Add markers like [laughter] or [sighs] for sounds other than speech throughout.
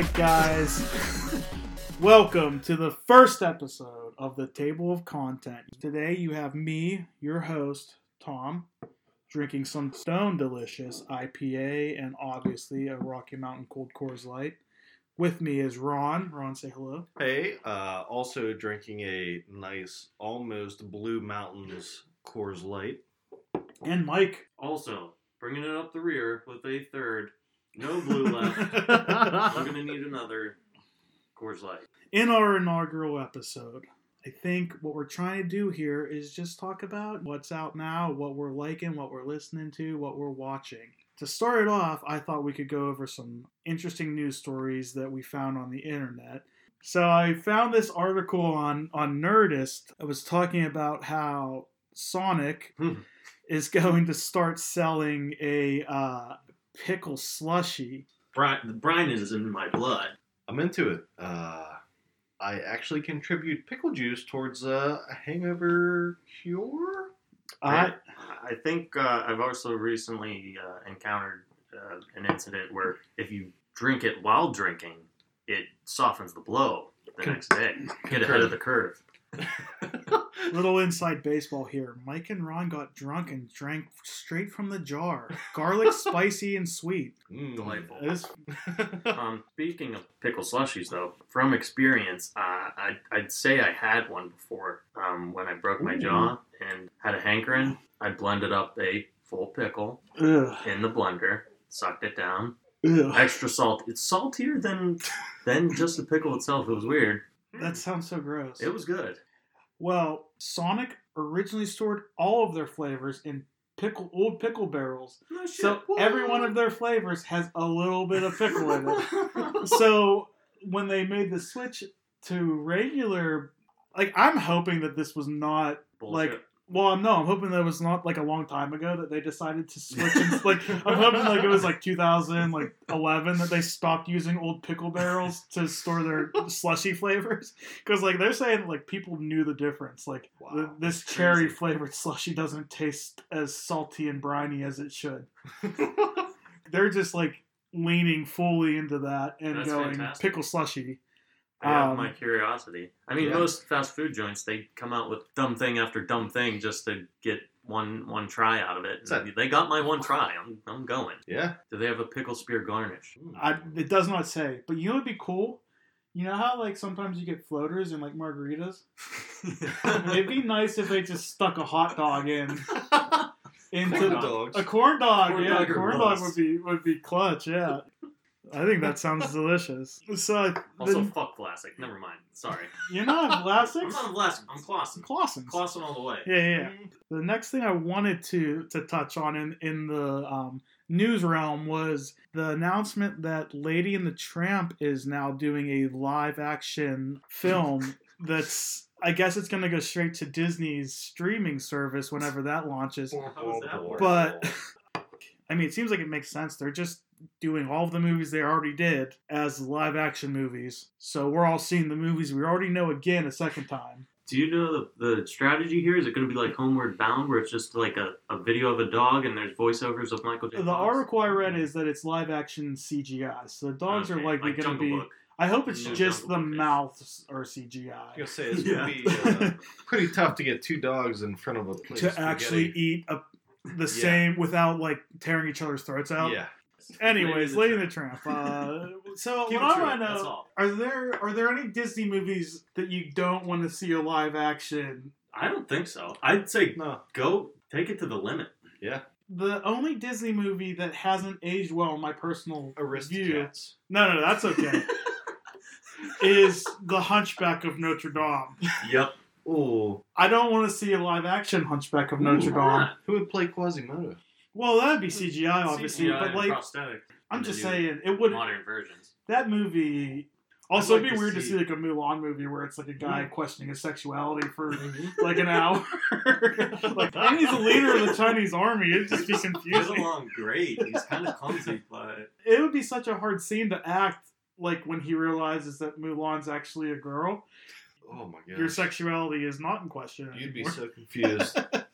All right, guys. Welcome to the first episode of the Table of Content. Today you have me, your host, Tom, drinking some Stone Delicious IPA and obviously a Rocky Mountain Cold Coors Light. With me is Ron. Ron, say hello. Hey, uh, also drinking a nice, almost Blue Mountains Coors Light. And Mike. Also, bringing it up the rear with a third. No blue left. [laughs] I'm gonna need another Coors Light. In our inaugural episode, I think what we're trying to do here is just talk about what's out now, what we're liking, what we're listening to, what we're watching. To start it off, I thought we could go over some interesting news stories that we found on the internet. So I found this article on on Nerdist. I was talking about how Sonic Hmm. is [laughs] going to start selling a uh, pickle slushy. Brian, the brine is in my blood. I'm into it. Uh, I actually contribute pickle juice towards uh, a hangover cure. I I think uh, I've also recently uh, encountered uh, an incident where if you drink it while drinking, it softens the blow the Con- next day. Get ahead of the curve. [laughs] Little inside baseball here. Mike and Ron got drunk and drank straight from the jar. Garlic, [laughs] spicy, and sweet. Mm. Delightful. This, [laughs] [laughs] Um, speaking of pickle slushies, though, from experience, uh, I'd, I'd say I had one before um, when I broke my Ooh. jaw and had a hankering. I blended up a full pickle ugh, in the blender, sucked it down, ugh. extra salt. It's saltier than than just the pickle itself. It was weird. That sounds so gross. It was good. Well, Sonic originally stored all of their flavors in pickle old pickle barrels. No shit. So every one of their flavors has a little bit of pickle in it. [laughs] so when they made the switch to regular like I'm hoping that this was not Bullshit. like well no i'm hoping that it was not like a long time ago that they decided to switch and, like [laughs] i'm hoping like it was like 2000 like 11 that they stopped using old pickle barrels to store their [laughs] slushy flavors. Because like they're saying like people knew the difference. Like Wow, th- this cherry crazy. flavored slushy doesn't taste as salty and briny as it should. [laughs] They're just like leaning fully into that and That's going fantastic. pickle slushy I have um, my curiosity. I mean, Yeah. most fast food joints they come out with dumb thing after dumb thing just to get one one try out of it. that- They got my one try. I'm I'm going. yeah. Do they have a pickle spear garnish? I, it does not say, but you know what'd be cool? You know how like sometimes you get floaters and like margaritas. [laughs] It'd be nice if they just stuck a hot dog in [laughs] into Corn dog. dogs. a corn dog. Corn yeah, dog a corn dog would be would be clutch. Yeah, I think that [laughs] sounds delicious. So Also, then, fuck classic. Never mind. Sorry. you're not [laughs] a I'm classics. not a classic. I'm Claussen. Claussen's. Claussen all the way. Yeah, yeah, yeah. The next thing I wanted to to touch on in in the um, news realm was the announcement that Lady and the Tramp is now doing a live action film [laughs] that's. I guess it's going to go straight to Disney's streaming service whenever that launches. How does that work? But I mean, it seems like it makes sense. They're just doing all of the movies they already did as live action movies. So we're all seeing the movies we already know again a second time. Do you know the, the strategy here? Is it going to be like Homeward Bound, where it's just like a, a video of a dog and there's voiceovers of Michael J. The Fox? article I read is that it's live action CGI. So the dogs are likely like going to be. Book. I hope it's New just the Jungle Book-ish. mouths are I was CGI gonna say it's [laughs] Yeah. gonna be uh, pretty tough to get two dogs in front of a plate of to actually eat a, the same without like tearing each other's throats out. Yeah. Anyways, [laughs] Lady Lady and and the Tramp. Uh, [laughs] so Keep what it I want to know all. are there are there any Disney movies that you don't want to see a live action? I don't think so. I'd say No. go take it to the limit. Yeah. The only Disney movie that hasn't aged well, in my personal view, Aristocats. no, no, that's okay, [laughs] is The Hunchback of Notre Dame. Yep. Oh, I don't want to see a live action Hunchback of Notre Ooh, Dame. who would play Quasimodo? Well, that'd be CGI, obviously, CGI but and like prosthetic. I'm and just saying, it would modern versions. that movie. Also, I'd it'd be to weird to see- see like a Mulan movie where it's like a guy questioning his sexuality for mm-hmm. like an hour. [laughs] like, and he's the leader of the Chinese army. It'd just be [laughs] He gets confusing. along great. He's kind of clumsy, but It would be such a hard scene to act like when he realizes that Mulan's actually a girl. Oh my god. Your sexuality is not in question. You'd be anymore. so confused. [laughs]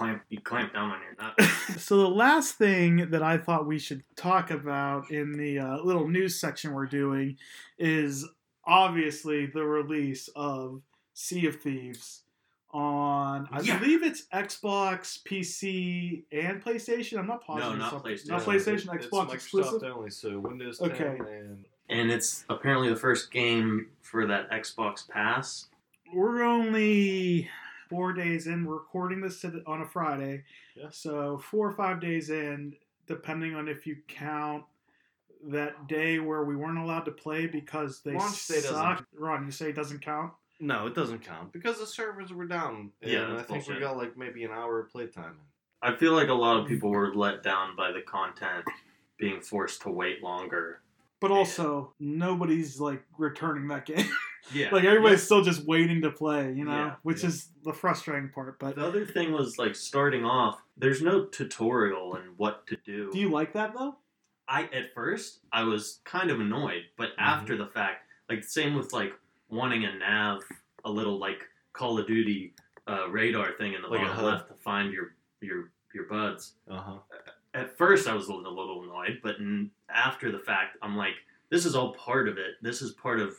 he's clamp you clamp down on your nut. [laughs] So the last thing that I thought we should talk about in the uh, little news section we're doing is obviously the release of Sea of Thieves on I Yeah. believe it's Xbox, PC, and PlayStation. I'm not positive. No, not something- PlayStation. Not PlayStation, It's Xbox Microsoft exclusive. only, so Windows 10 Okay. and and it's apparently the first game for that Xbox Pass. We're only four days in. We're recording this to- on a Friday, Yeah. so four or five days in, depending on if you count that day where we weren't allowed to play because they Launch day doesn't- Ron, you say it doesn't count? No, it doesn't count because the servers were down. And Yeah, I that's think we got like maybe an hour of playtime. I feel like a lot of people were let down by the content being forced to wait longer. But also, nobody's like returning that [laughs] game. Yeah. like everybody's still just waiting to play, you know, Yeah, which yeah. is the frustrating part. But The other thing was like starting off, there's no tutorial in what to do. do you like that though? I at first I was kind of annoyed, but Mm-hmm. after the fact, like same with like wanting a nav, a little like Call of Duty uh, radar thing in the Like bottom left to find your your your buds. Uh huh. At first I was a little, a little annoyed, but n- after the fact, I'm like, this is all part of it. This is part of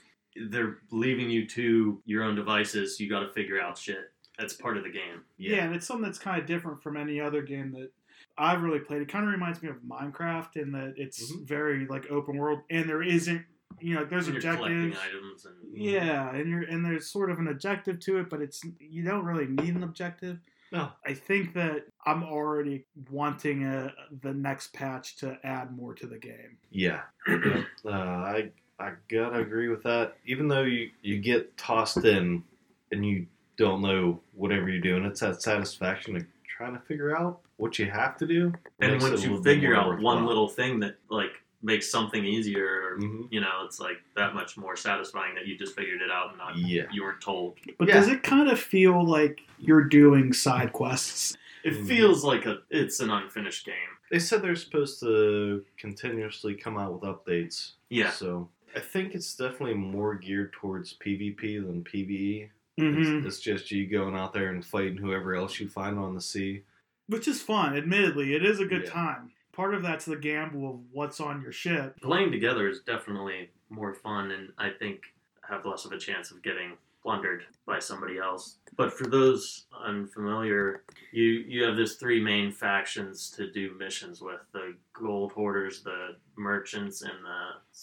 they're leaving you to your own devices. You got to figure out shit. That's part of the game. Yeah. and it's something that's kind of different from any other game that I've really played. It kind of reminds me of Minecraft in that it's Mhm. very like open world, and there isn't, you know, there's And you're collecting objectives. items and Yeah, and you're and there's sort of an objective to it, but it's you don't really need an objective. No. I think that I'm already wanting a, the next patch to add more to the game. Yeah. [clears throat] Uh, I I gotta agree with that. Even though you you get tossed in and you don't know whatever you're doing, it's that satisfaction of trying to figure out what you have to do. and Makes it a once you figure more out one little thing that like makes something easier or Mhm. you know it's like that much more satisfying that you just figured it out and not Yeah. you weren't told But Yeah. does it kind of feel like you're doing side quests? it Mhm. feels like a it's an unfinished game They said they're supposed to continuously come out with updates. yeah So I think it's definitely more geared towards PvP than PvE. Mm-hmm. It's, it's just you going out there and fighting whoever else you find on the sea. Which is fun, admittedly. It is a good Yeah. time. Part of that's the gamble of what's on your ship. playing together is definitely more fun and i think have less of a chance of getting plundered by somebody else but for those unfamiliar you you have this three main factions to do missions with the gold hoarders the merchants and the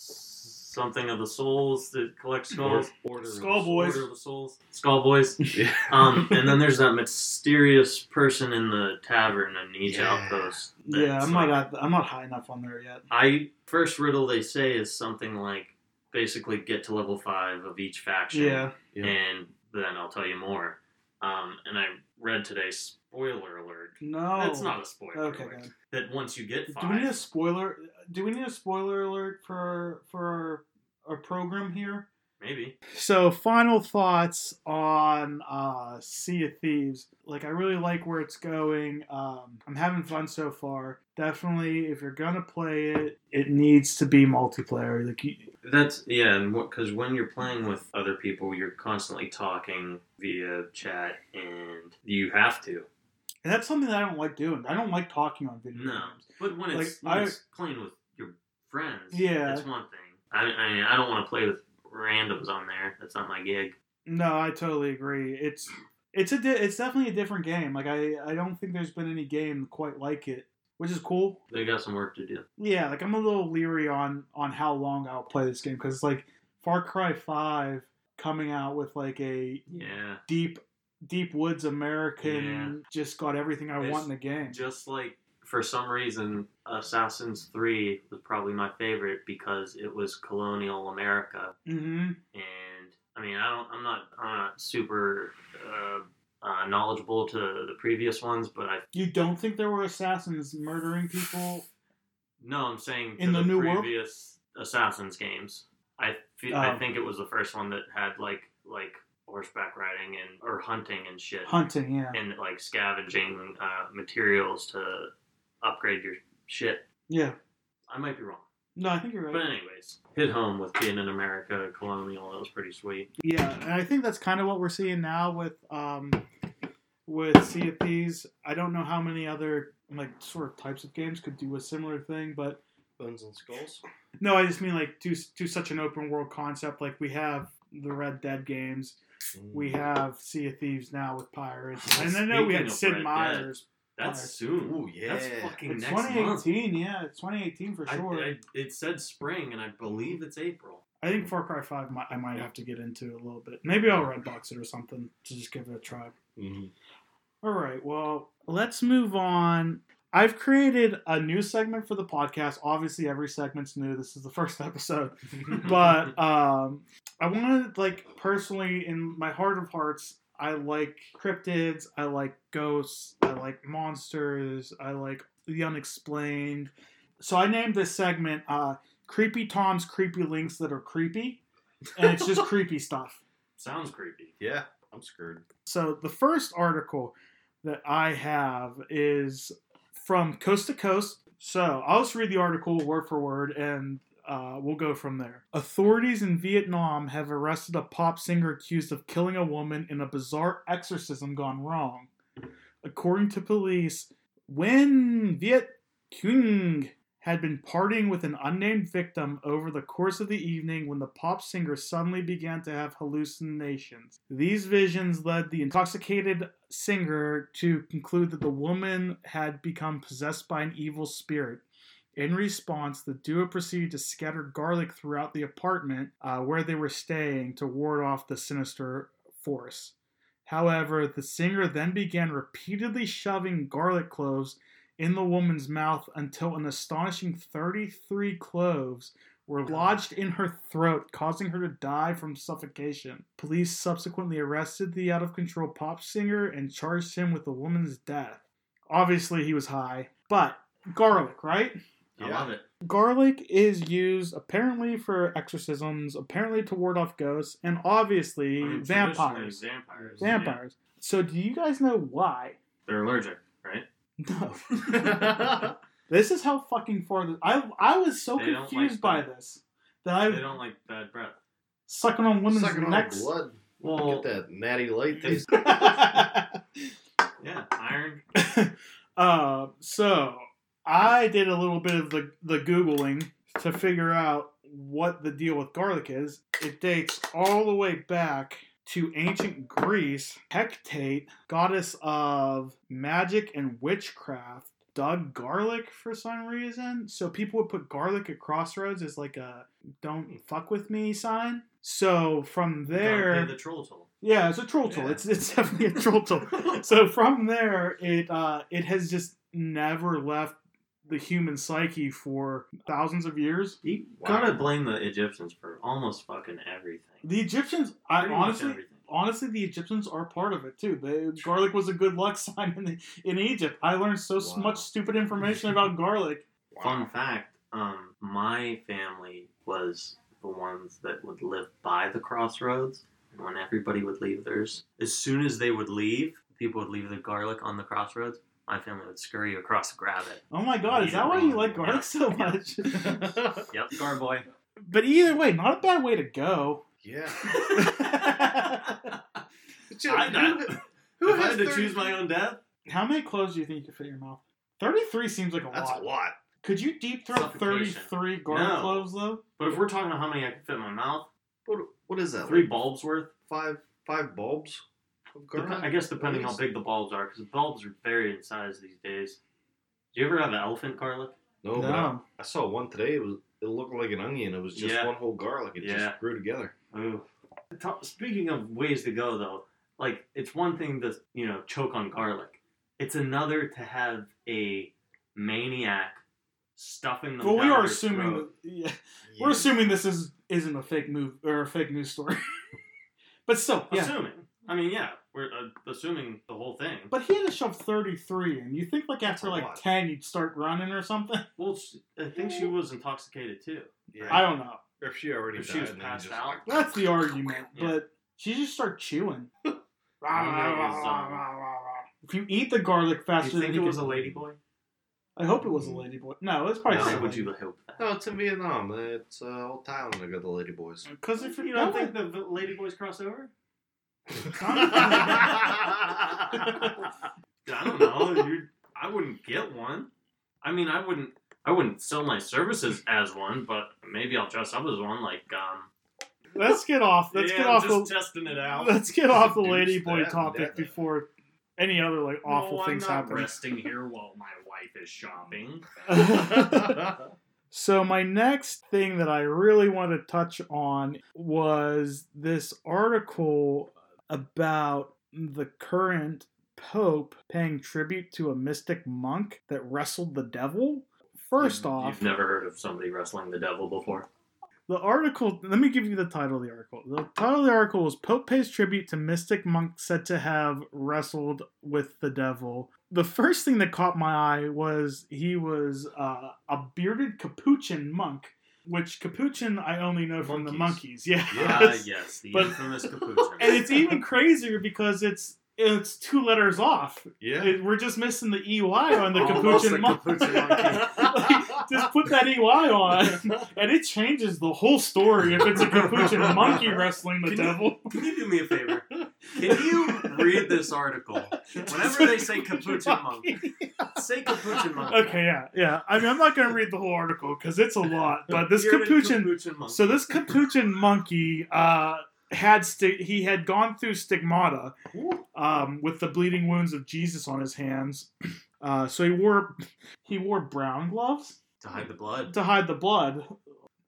something of the souls that collect skulls Order of Skull the- Boys. Order of the souls skull boys [laughs] Yeah. um, and then there's that mysterious person in the tavern in each Yeah. outpost. Yeah, that's I'm like- not at, I'm not high enough on there yet. I first riddle they say is something like basically get to level five of each faction. Yeah. Yeah. And then I'll tell you more. Um, and I read today, spoiler alert. No. That's not a spoiler Okay, alert. good. That once you get five, Do we need a spoiler? Do we need a spoiler alert for for our program here? maybe. So, final thoughts on uh, Sea of Thieves. Like, I really like where it's going. Um, I'm having fun so far. Definitely, if you're gonna play it, it needs to be multiplayer. Like, you, That's yeah, and because when you're playing with other people, you're constantly talking via chat, and you have to. and that's something that I don't like doing. I don't like talking on video No, games. but when it's, Like, when I- it's playing with your friends, Yeah. that's one thing. I, I mean, I don't want to play with randoms on there. That's not my gig. No, I totally agree. It's it's a di- it's definitely a different game. Like, I I don't think there's been any game quite like it, which is cool. They got some work to do. Yeah, like I'm a little leery on on how long I'll play this game because it's like Far Cry Five coming out with like a Yeah, deep deep woods American Yeah. just got everything I It's want in the game. just like for some reason, Assassin's Three was probably my favorite because it was colonial America, hmm and I mean, I don't, I'm not, I'm not super uh, uh, knowledgeable to the previous ones, but I You don't think there were assassins murdering people? no, I'm saying In the New World? previous Assassin's games. I feel, I Oh. think it was the first one that had like like horseback riding and or hunting and shit. Hunting, yeah, and like scavenging uh, materials to upgrade your shit. yeah. I might be wrong, No, I think you're right. but anyways, hit home with being in America colonial. That was pretty sweet. Yeah, and I think that's kind of what we're seeing now with um, with Sea of Thieves. I don't know how many other like sort of types of games could do a similar thing, but Bones and Skulls. no, I just mean like do do such an open world concept. Like we have the Red Dead games, Mm. we have Sea of Thieves now with pirates, and I know we Speaking had Sid Red Meier's. That's Alright. soon. Ooh, yeah. That's fucking It's next month. 2018, yeah, it's 2018 for sure. I, I, it said spring, and I believe it's April. I think Far Cry 5 might, I might have to get into a little bit. Maybe I'll redbox it or something to just give it a try. Mhm. All right, well, let's move on. I've created a new segment for the podcast. Obviously, every segment's new. This is the first [laughs] episode. [laughs] But um, I want to, like, personally, in my heart of hearts, I like cryptids. I like ghosts. I like monsters. I like the unexplained. So I named this segment uh, Creepy Tom's Creepy Links That Are Creepy. And it's just [laughs] creepy stuff. Sounds creepy. Yeah, I'm screwed. So the first article that I have is from Coast to Coast. So I'll just read the article word for word and uh, we'll go from there. Authorities in Vietnam have arrested a pop singer accused of killing a woman in a bizarre exorcism gone wrong. According to police, Nguyen Viet Cuong had been partying with an unnamed victim over the course of the evening when the pop singer suddenly began to have hallucinations. These visions led the intoxicated singer to conclude that the woman had become possessed by an evil spirit. In response, the duo proceeded to scatter garlic throughout the apartment uh, where they were staying to ward off the sinister force. However, the singer then began repeatedly shoving garlic cloves in the woman's mouth until an astonishing 33 cloves were lodged in her throat, causing her to die from suffocation. Police subsequently arrested the out of control pop singer and charged him with the woman's death. Obviously, he was high, but garlic, right? I Yeah. love it. Garlic is used apparently for exorcisms, apparently to ward off ghosts, and obviously I mean, vampires. traditionally, Vampires. Vampires. So, do you guys know why? They're allergic, right? No. [laughs] [laughs] This is how fucking far this. I I was so They confused like by that. this that I they don't like bad breath. sucking on women's Sucking on necks. blood. Well, Get that natty light taste. [laughs] yeah, iron. uh, so I did a little bit of the the googling to figure out what the deal with garlic is. It dates all the way back to ancient Greece. Hecate, goddess of magic and witchcraft, dug garlic for some reason. So people would put garlic at crossroads as like a "don't fuck with me" sign. So from there, the troll yeah, it's a troll tool. Yeah. It's it's definitely a troll tool. [laughs] so from there, it uh, it has just never left the human psyche for thousands of years. You Wow. gotta blame the Egyptians for almost fucking everything. The Egyptians, I Pretty much honestly, honestly, the Egyptians are part of it too. The garlic was a good luck [laughs] sign in the, in Egypt. I learned so Wow. much stupid information about garlic. Fun fact: um, my family was the ones that would live by the crossroads, and when everybody would leave theirs, as soon as they would leave, people would leave the garlic on the crossroads. My family would scurry across to grab it. Oh my god, is that why you like garlic so [laughs] much? [laughs] Yep, scar boy. but either way, not a bad way to go. yeah. [laughs] I know. Who if I has had to 30 choose my own death, How many cloves do you think you could fit in your mouth? Thirty-three seems like a That's lot. a lot. Could you deep throat 33 garlic No. cloves though? but if we're talking about how many I can fit in my mouth, What, what is that? three like bulbs worth. five five bulbs of Dep- I guess depending how big the bulbs are, because bulbs are varied in size these days. Do you ever have an elephant garlic? No, but I, I saw one today. It was it looked like an onion. It was just Yeah. one whole garlic. It Yeah. just grew together. Ooh. Ta- Speaking of ways to go, though, like it's one thing to you know choke on garlic. It's another to have a maniac stuffing them. Well, we down are their assuming throat. that, yeah, we're assuming this is isn't a fake move or a fake news story. [laughs] but still, yeah. Assuming. I mean, yeah, we're uh, assuming the whole thing. But he had to shove 33 and You think like after like 10 you'd start running or something? [laughs] well, sh- I think she was intoxicated too. Yeah. I don't know. If she already If died, she was passed just out. like- That's the [laughs] argument. Yeah. But she just start chewing. [laughs] I don't know, it was, um, if you eat the garlic faster you than think you it was can- a ladyboy? I hope it was a ladyboy. No, it's probably Why just would you lady. hope that? No, it's in Vietnam. It's uh, old Thailand. They got the lady boys. Because if You you don't think the v- ladyboys cross over? [laughs] I don't know. You, I wouldn't get one. I mean, I wouldn't. I wouldn't sell my services as one, but maybe I'll dress up as one. Like, um, let's get off. Let's yeah, get off the. testing it out. Let's get off the Introduce lady boy topic before any other like awful no, things I'm not happen. resting here while my wife is shopping. [laughs] So my next thing that I really want to touch on was this article about the current pope paying tribute to a mystic monk that wrestled the devil. First You've- off, you've never heard of somebody wrestling the devil before. the article, let me give you the title of the article. The title of the article is Pope pays tribute to mystic monk said to have wrestled with the devil. The first thing that caught my eye was he was uh, a bearded capuchin monk, which capuchin I only know from the monkeys. Monkeys. Yeah. Ah, [laughs] yes, the But- infamous [laughs] capuchin. and it's even crazier because it's it's two letters off. yeah. It- we're just missing the EY on the capuchin a monk. capuchin monkey. [laughs] just put that EY on, and it changes the whole story if it's a capuchin monkey wrestling the Can you- devil. Can you do me a favor? Can you read this article? Whenever they say capuchin monk, say capuchin monk. Okay, yeah, yeah. I mean, I'm not going to read the whole article because it's a lot, but this capuchin. capuchin monkey. So this capuchin monkey uh, had sti- he had gone through stigmata um, with the bleeding wounds of Jesus on his hands. Uh, so he wore he wore brown gloves to hide the blood, to hide the blood.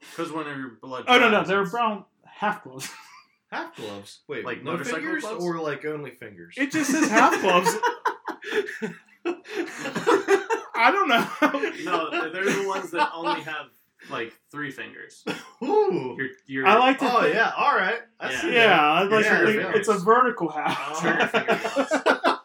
because when your blood. Oh no, no, they were it's- brown half gloves. Half gloves. Wait, Like like no motorcycle fingers gloves? or like only fingers? It just says half gloves. [laughs] I don't know. No, they're the ones that only have like three fingers. Ooh. Your, your, I like to. Oh think- yeah. All right. I Yeah. see Yeah, I like Yeah, to think it's a vertical half. Oh. Trigger finger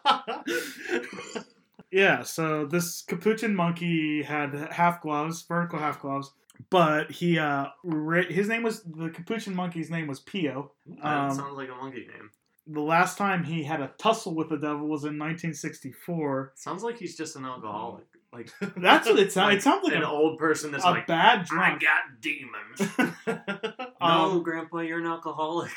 that. [laughs] Yeah, so this capuchin monkey had half gloves, vertical half gloves, but he uh ra- his name was the capuchin monkey's name was Pio. That Um, sounds like a monkey name. The last time he had a tussle with the devil was in 1964. Sounds like he's just an alcoholic. Like [laughs] That's what it sounds. [laughs] like it sounds like an a, old person that's a like, bad I got demons. [laughs] no, Um, Grandpa, you're an alcoholic.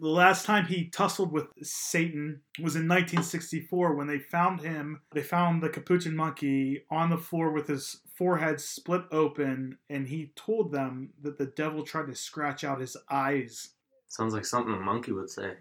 The last time he tussled with Satan was in 1964 when they found him. They found the capuchin monkey on the floor with his forehead split open, and he told them that the devil tried to scratch out his eyes. Sounds like something a monkey would say.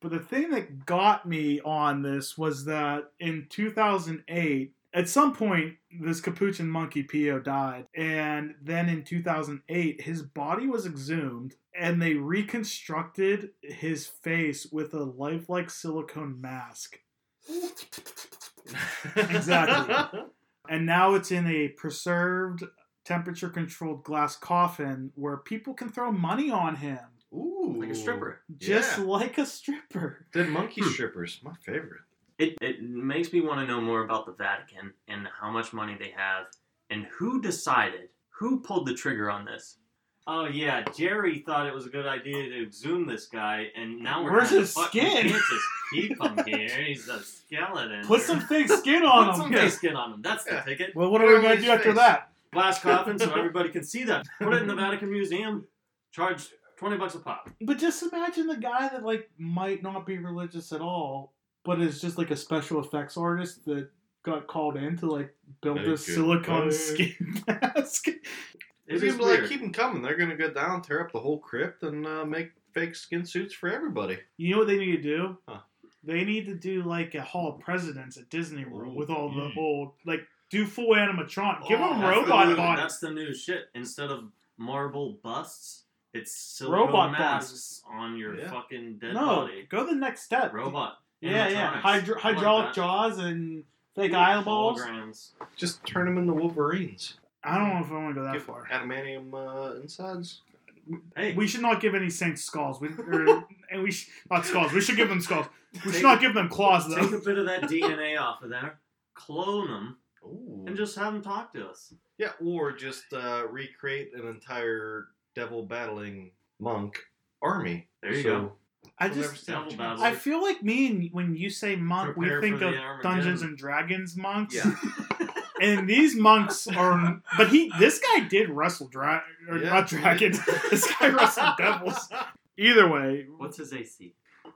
But the thing that got me on this was that in 2008, at some point, this capuchin monkey Pio died, and then in 2008, his body was exhumed, and they reconstructed his face with a lifelike silicone mask. [laughs] Exactly. [laughs] And now it's in a preserved, temperature controlled glass coffin where people can throw money on him, Ooh. Like a stripper. just Yeah. like a stripper. Dead monkey Hmm. strippers, my favorite. It, it makes me want to know more about the Vatican and how much money they have and who decided, who pulled the trigger on this. Oh yeah, Jerry thought it was a good idea to exhume this guy, and now we're Where's trying his to fuck- skin? We can't just keep him here. He's a skeleton. Put some fake [laughs] skin on Put him. some fake skin on him. That's the Yeah. ticket. Well, what are we on going to his do after face. that? Glass [laughs] coffin so everybody can see that. Put it in the Vatican Museum. Charge twenty bucks a pop. But just imagine the guy that like might not be religious at all, but is just like a special effects artist that got called in to like build Make this it silicone work. skin [laughs] mask. It They're gonna be like, keep them coming. They're gonna go down, tear up the whole crypt, and uh, make fake skin suits for everybody. You know what they need to do? Huh. They need to do like a Hall of Presidents at Disney World Ooh, with all the mm. old like do full animatronic. Give Oh, them That's the robot new- bodies. That's the new shit. Instead of marble busts, it's silicone Robot masks on your Yeah. fucking dead No, body. go the next step. Robot. Yeah, yeah. Hydro- I like hydraulic jaws and fake eyeballs. Just turn them into Wolverines. I don't know if I want to go that Give far. adamantium uh, insides. Hey, We should not give any saints skulls. We, or, [laughs] and we sh- not skulls. We should give them skulls. We should Take- not give them claws take a bit of that [laughs] DNA off of there, clone them, Ooh. and just have them talk to us. yeah, or just uh, recreate an entire devil battling monk army. There you So, go. I we'll just stand a Devil chance. battle. I feel like me and when you say monk, Prepare we think of. Dungeons and Dragons monks. Yeah. [laughs] and these monks are. But he, this guy did wrestle dra- or Yeah. not dragons. [laughs] this guy wrestled devils. either way, What's his AC?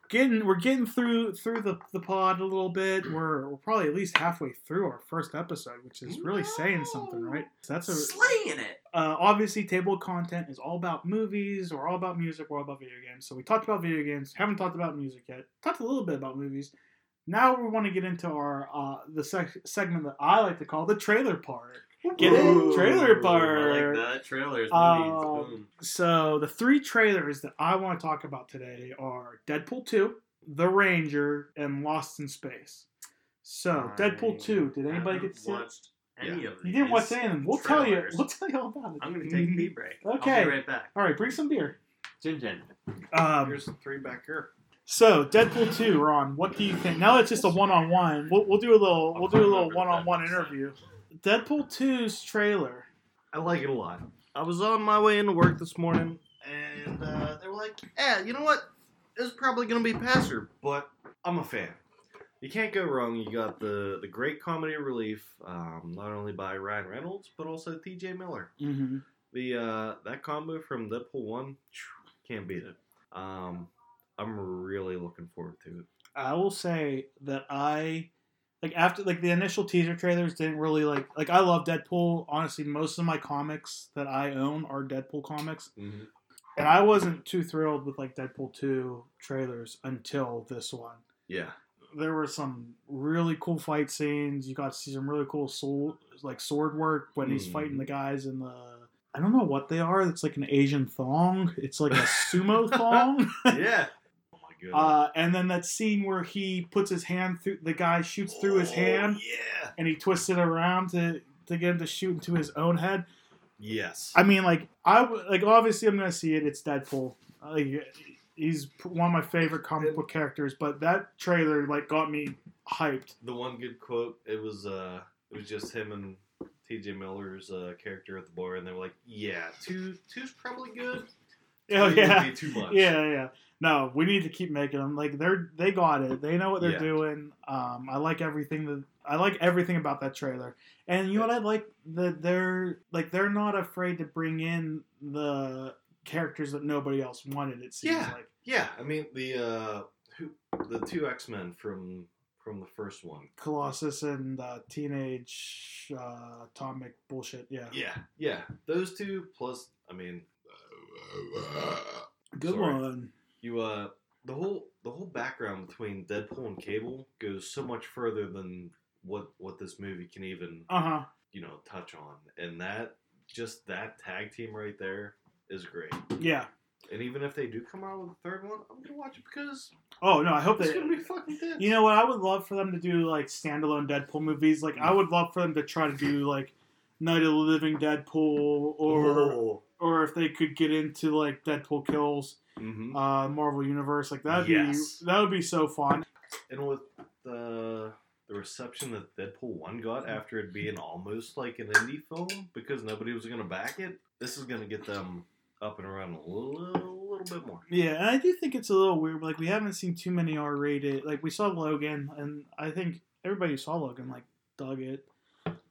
getting we're getting through through the, the pod a little bit. We're we're probably at least halfway through our first episode, which is really saying something, right? So that's a Slaying it. uh, obviously table content is all about movies or all about music or all about video games. So we talked about video games, haven't talked about music yet. Talked a little bit about movies. Now we want to get into our uh, the sec- segment that I like to call the trailer part. Get it? Ooh, Trailer I part. like that. Trailers, movies. Um, boom. So the three trailers that I want to talk about today are Deadpool 2, The Ranger, and Lost in Space. So Deadpool 2, did anybody get to see it? watched any of these? You didn't watch any of them. We'll tell you. We'll tell you all about it. I'm going to take a pee break. Okay. I'll be right back. All right, bring some beer. Jin Jin. Um, Here's three back here. So Deadpool 2, Ron, what do you think? Now it's just a one-on-one. We'll, we'll do a little. We'll do a little one-on-one interview. Deadpool 2's trailer. I like it a lot. I was on my way into work this morning, and uh, they were like, "Yeah, you know what? This is probably gonna be passer, but I'm a fan. You can't go wrong. You got the the great comedy relief, um, not only by Ryan Reynolds but also T.J. Miller. Mm-hmm. The uh, that combo from Deadpool one, can't beat it. Um, I'm really looking forward to it. I will say that I like after like the initial teaser trailers didn't really like like I love Deadpool. Honestly, most of my comics that I own are Deadpool comics, Mm-hmm. and I wasn't too thrilled with like Deadpool two trailers until this one. Yeah, There were some really cool fight scenes. You got to see some really cool sword like sword work when he's Mhm. fighting the guys in the. I don't know what they are. It's like an Asian thong. It's like a sumo [laughs] thong. yeah. Oh goodness. Uh, and then that scene where he puts his hand through the guy shoots through his Oh, hand Yeah. and he twists it around to to get him to shoot into his own head. Yes. I mean, like I like obviously I'm gonna see it. It's Deadpool. Like he's one of my favorite comic book characters. But that trailer like got me hyped. the one good quote it was uh it was just him and TJ Miller's uh, character at the bar and they were like yeah two two's probably good [laughs] Oh yeah, too much yeah, yeah. No, we need to keep making them. Like they're they got it. They know what they're Yeah. doing. Um, I like everything that I like everything about that trailer. And you know what I like that they're like they're not afraid to bring in the characters that nobody else wanted. It seems Yeah. like yeah I mean the uh who the two X Men from from the first one Colossus and uh, teenage uh, atomic bullshit. Yeah, yeah yeah those two plus I mean good Sorry. one. You uh the whole the whole background between Deadpool and Cable goes so much further than what what this movie can even Uh huh. you know touch on and that just that tag team right there is great Yeah. and even if they do come out with a third one i'm gonna watch it because Oh no, I hope it's they. gonna be fucking dead You know what? I would love for them to do like standalone Deadpool movies. Like I would love for them to try to do like Night of the Living Deadpool, or oh. Or if they could get into like Deadpool kills, hmm uh, Marvel Universe. Like that'd Yes. be that would be so fun. and with the the reception that deadpool 1 got after it being almost like an indie film because nobody was gonna back it this is gonna get them up and around a little, little bit more Yeah, and I do think it's a little weird. Like we haven't seen too many R rated. Like we saw Logan, and I think everybody who saw Logan like dug it.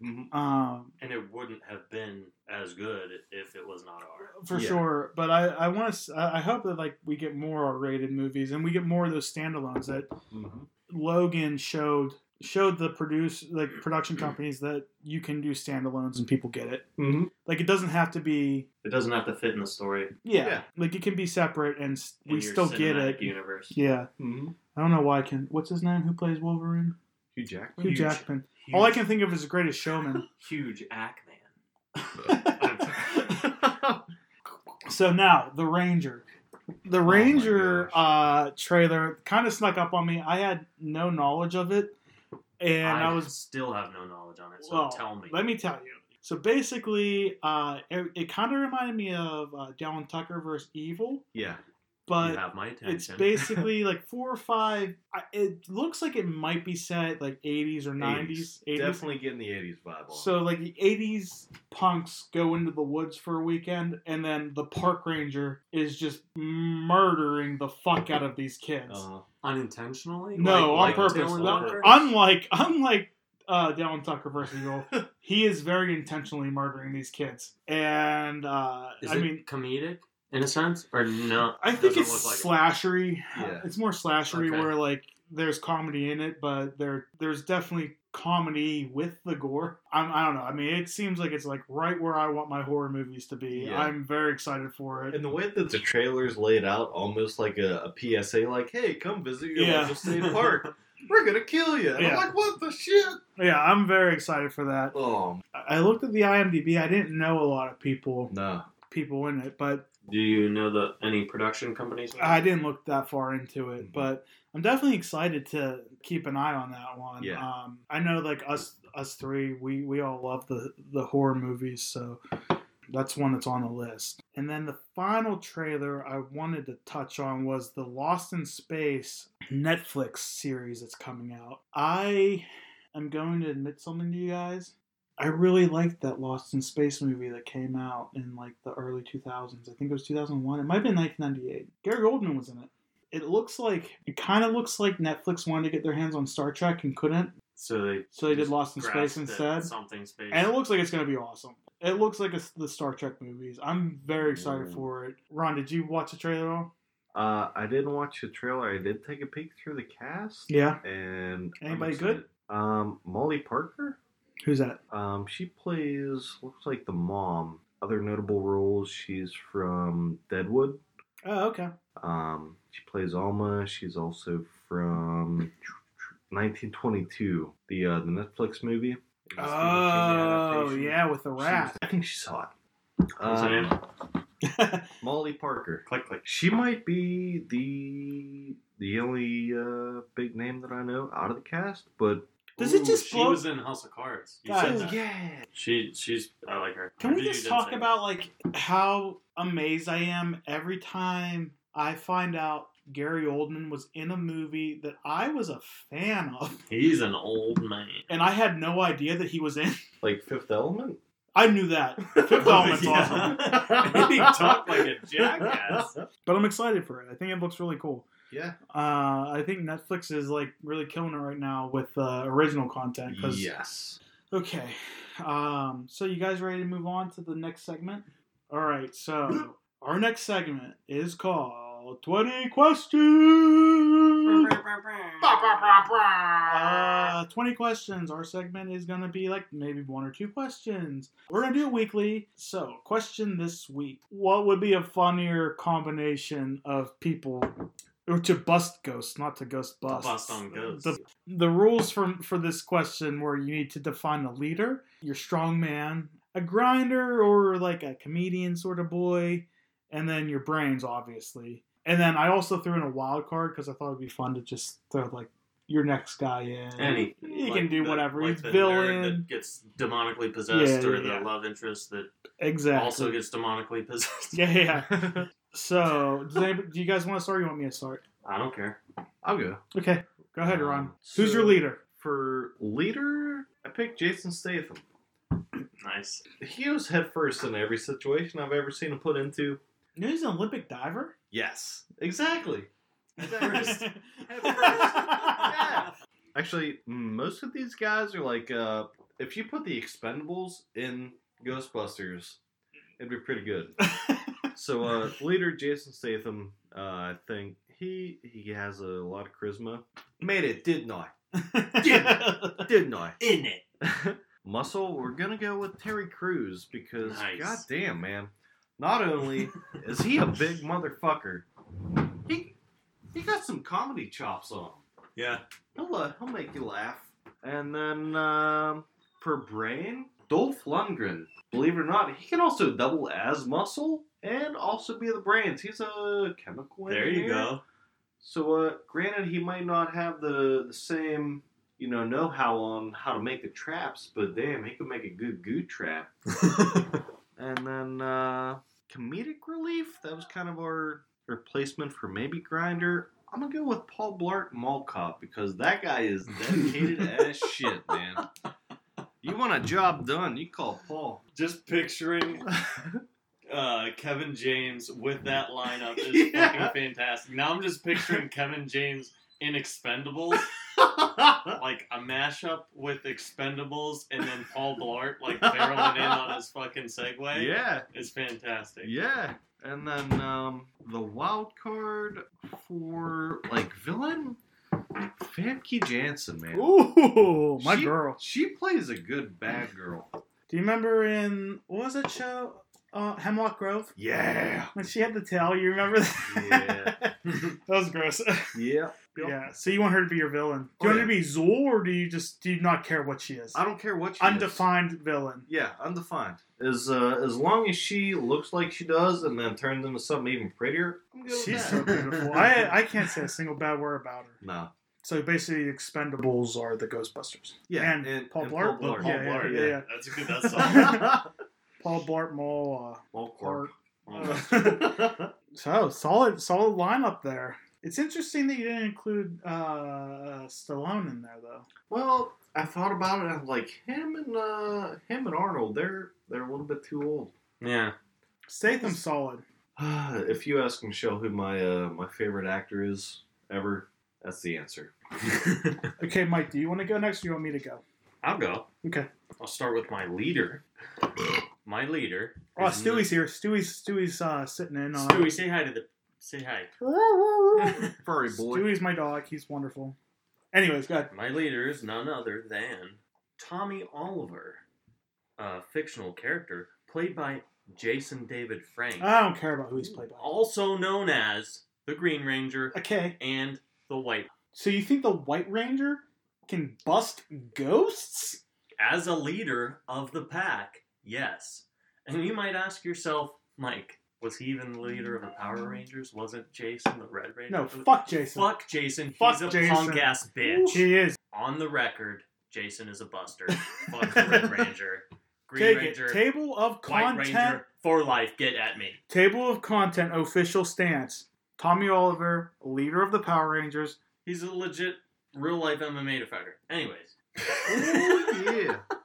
Mm-hmm. Um, And it wouldn't have been as good if it was not R. for Yeah. sure. But I, I want to. I hope that like we get more R-rated movies and we get more of those standalones that Mm-hmm. Logan showed showed the produce like production companies that you can do standalones and people get it. Mm-hmm. Like it doesn't have to be. It doesn't have to fit in the story. Yeah, Yeah. like it can be separate and In we your still get it. Universe. Yeah, Mm-hmm. I don't know why I can. What's his name? Who plays Wolverine? Hugh jackman Hugh Huge. Jackman. All I can think of is the Greatest Showman. [laughs] Huge Ackman. [laughs] So now the Ranger. The Oh Ranger gosh. uh, trailer kind of snuck up on me. I had no knowledge of it, and I, I was. still have no knowledge on it, so Well, tell me. Let me tell you. So basically, uh, it, it kind of reminded me of uh, Dale and Tucker versus Evil, yeah you but have my attention. it's [laughs] basically like four or five. I, it looks like it might be set like 80s or 90s. 80s. definitely getting the 80s vibe on So like the '80s punks go into the woods for a weekend, and then the park ranger is just murdering the fuck out of these kids. uh, unintentionally. no, Like- on like purpose. Dylan No, unlike unlike uh, Dale and Tucker versus Evil, [laughs] he is very intentionally murdering these kids, and uh, Is I it mean, comedic in a sense, or no? I think it's look like it? slashery. Yeah. It's more slashery Okay. where like there's comedy in it, but there there's definitely comedy with the gore. I'm, I don't know. I mean, it seems like it's like right where I want my horror movies to be. Yeah. I'm very excited for it. And the way that the trailer's laid out, almost like a, a PSA, like, "Hey, come visit your Yeah. local state park. [laughs] We're gonna kill you." Yeah. I'm like, "What the shit?" yeah, I'm very excited for that. Oh I I looked at the IMDb. I didn't know a lot of people no. people in it, but Do you know the any production companies? I didn't look that far into it, but I'm definitely excited to keep an eye on that one. Yeah. Um, I know like us us three, we we all love the the horror movies, so that's one that's on the list. And then the final trailer I wanted to touch on was the Lost in Space Netflix series that's coming out. I am going to admit something to you guys. I really liked that Lost in Space movie that came out in like the early 2000s. I think it was 2001. It might have been 1998. Gary Oldman was in it. It looks like it kind of looks like Netflix wanted to get their hands on Star Trek and couldn't, So they so they did Lost in Space instead. Something space. And it looks like it's going to be awesome. It looks like it's the Star Trek movies. I'm very excited Ooh. for it. Ron, did you watch the trailer at all? Uh, I didn't watch the trailer. I did take a peek through the cast. Yeah. And Anybody good? Um, Molly Parker. Who's that? Um, she plays looks like the mom. Other notable roles. She's from Deadwood. Oh, okay. Um, she plays Alma. She's also from 1922, the uh, the Netflix movie. The Stephen King Oh, yeah, with the She's- rat. I think she's hot. What's her name? Um, Molly Parker. Click click. She might be the the only uh, big name that I know out of the cast, but Does it Ooh, just She was in House of Cards. You Guys, said oh, that. yeah, She she's I like her. Can we You just did talk say about like how amazed I am every time I find out Gary Oldman was in a movie that I was a fan of, that. He's an old man. and I had no idea that he was in. like Fifth Element. I knew that. [laughs] Fifth Element's Yeah. awesome. [laughs] he talked like a jackass. [laughs] But I'm excited for it. I think it looks really cool. Yeah. Uh, I think Netflix is like really killing it right now with uh, original content. 'cause- Yes. Okay. Um, so you guys ready to move on to the next segment? All right. So [clears throat] our next segment is called 20 Questions. Uh, 20 questions. Our segment is going to be like maybe one or two questions. We're going to do it weekly. So, question this week What would be a funnier combination of people or to bust ghosts, not to ghost bust? Bust on ghosts. The, the rules for, for this question were you need to define a leader, your strong man, a grinder, or like a comedian sort of boy, and then your brains, obviously. And then I also threw in a wild card because I thought it'd be fun to just throw like your next guy in. Any You like can do the- whatever. Like He's the villain. that gets demonically possessed, Yeah, or the yeah. love interest that Exactly. also gets demonically possessed. yeah, yeah. [laughs] so, does anybody, do you guys want to start? or You want me to start? I don't care. I'll go. Okay, go ahead, Ron. Um, Who's your leader? For leader, I picked Jason Statham. Nice. He goes headfirst in every situation I've ever seen him put into. You know he's an Olympic diver. Yes, exactly. [laughs] Headfirst. yeah. Actually, most of these guys are like, uh, if you put the Expendables in Ghostbusters, it'd be pretty good. [laughs] So, uh, leader Jason Statham, uh, I think he he has a lot of charisma. Made it, didn't I? Didn't [laughs] I? In it. [laughs] Muscle, we're gonna go with Terry Crews because, Nice. god damn, man. Not only is he a big motherfucker, he he got some comedy chops on him. Yeah. He'll, uh, he'll make you laugh. And then um, for Brain, Dolph Lundgren. Believe it or not, he can also double as muscle and also be the brains. He's a chemical There you go. So, uh, granted, he might not have the the same you know know-how on how to make the traps, but damn, he could make a good goo trap. [laughs] And then uh, comedic relief. That was kind of our replacement for maybe Grinder. I'm gonna go with Paul Blart Mall Cop because that guy is dedicated [laughs] as shit, man. You want a job done, you call Paul. Just picturing [laughs] uh, Kevin James with that lineup is [laughs] Yeah. fucking fantastic. Now I'm just picturing Kevin James in Expendables, [laughs] like a mashup with Expendables, and then Paul Blart like barreling in on his fucking Segway. yeah, is fantastic. yeah. And then um, the wild card for like villain, Famke Janssen, man. Ooh, my She- girl. She plays a good bad girl. Do you remember in what was that show? Uh, Hemlock Grove. Yeah. When she had the tail, you remember that? Yeah. [laughs] that was gross. [laughs] Yeah. yeah. So you want her to be your villain? Do you Oh, want her to be Zuul, or do you just do you not care what she is? I don't care what she is. Undefined villain. Yeah, undefined. As uh, as long as she looks like she does, and then turns into something even prettier, I'm good with She's that. so beautiful. I I can't say a single bad word about her. No. So basically, Expendables are the Ghostbusters. Yeah, and, and- Paul and Blart. Paul Paul Blart. Yeah, yeah, Blart, yeah, yeah, yeah. that's a good. That's solid. [laughs] Paul Blart Mall. Well, Uh, Clark. uh, [laughs] so solid, solid lineup there. It's interesting that you didn't include uh, Stallone in there, though. well, I thought about it. I'm like, him and uh, him and Arnold, they're they're a little bit too old. yeah. Statham's solid. [sighs] if you ask Michelle who my uh, my favorite actor is ever, that's the answer. [laughs] Okay, Mike, do you want to go next, or you want me to go? I'll go. Okay. I'll start with my leader. My leader. Oh, is Stewie's here. Stewie's Stewie's uh, sitting in on. Stewie, say hi to the. Say hi. [laughs] [laughs] Furry boy. Stewie's my dog. He's wonderful. Anyways, go ahead. My leader is none other than Tommy Oliver, a fictional character played by Jason David Frank, I don't care about who he's played by. also known as the Green Ranger Okay, and the White. so you think the White Ranger can bust ghosts? As a leader of the pack, yes. And you might ask yourself, Mike, was he even the leader of the Power Rangers? Wasn't Jason the Red Ranger? No, fuck Jason. Fuck Jason. Fuck He's a Jason. punk ass bitch. He is. On the record, Jason is a buster. [laughs] Fuck the Red Ranger. Green Take Ranger. it. Table of White content. Ranger for life. Get at me. Table of content. Official stance. Tommy Oliver, leader of the Power Rangers. He's a legit real life MMA fighter. Anyways, oh yeah. [laughs]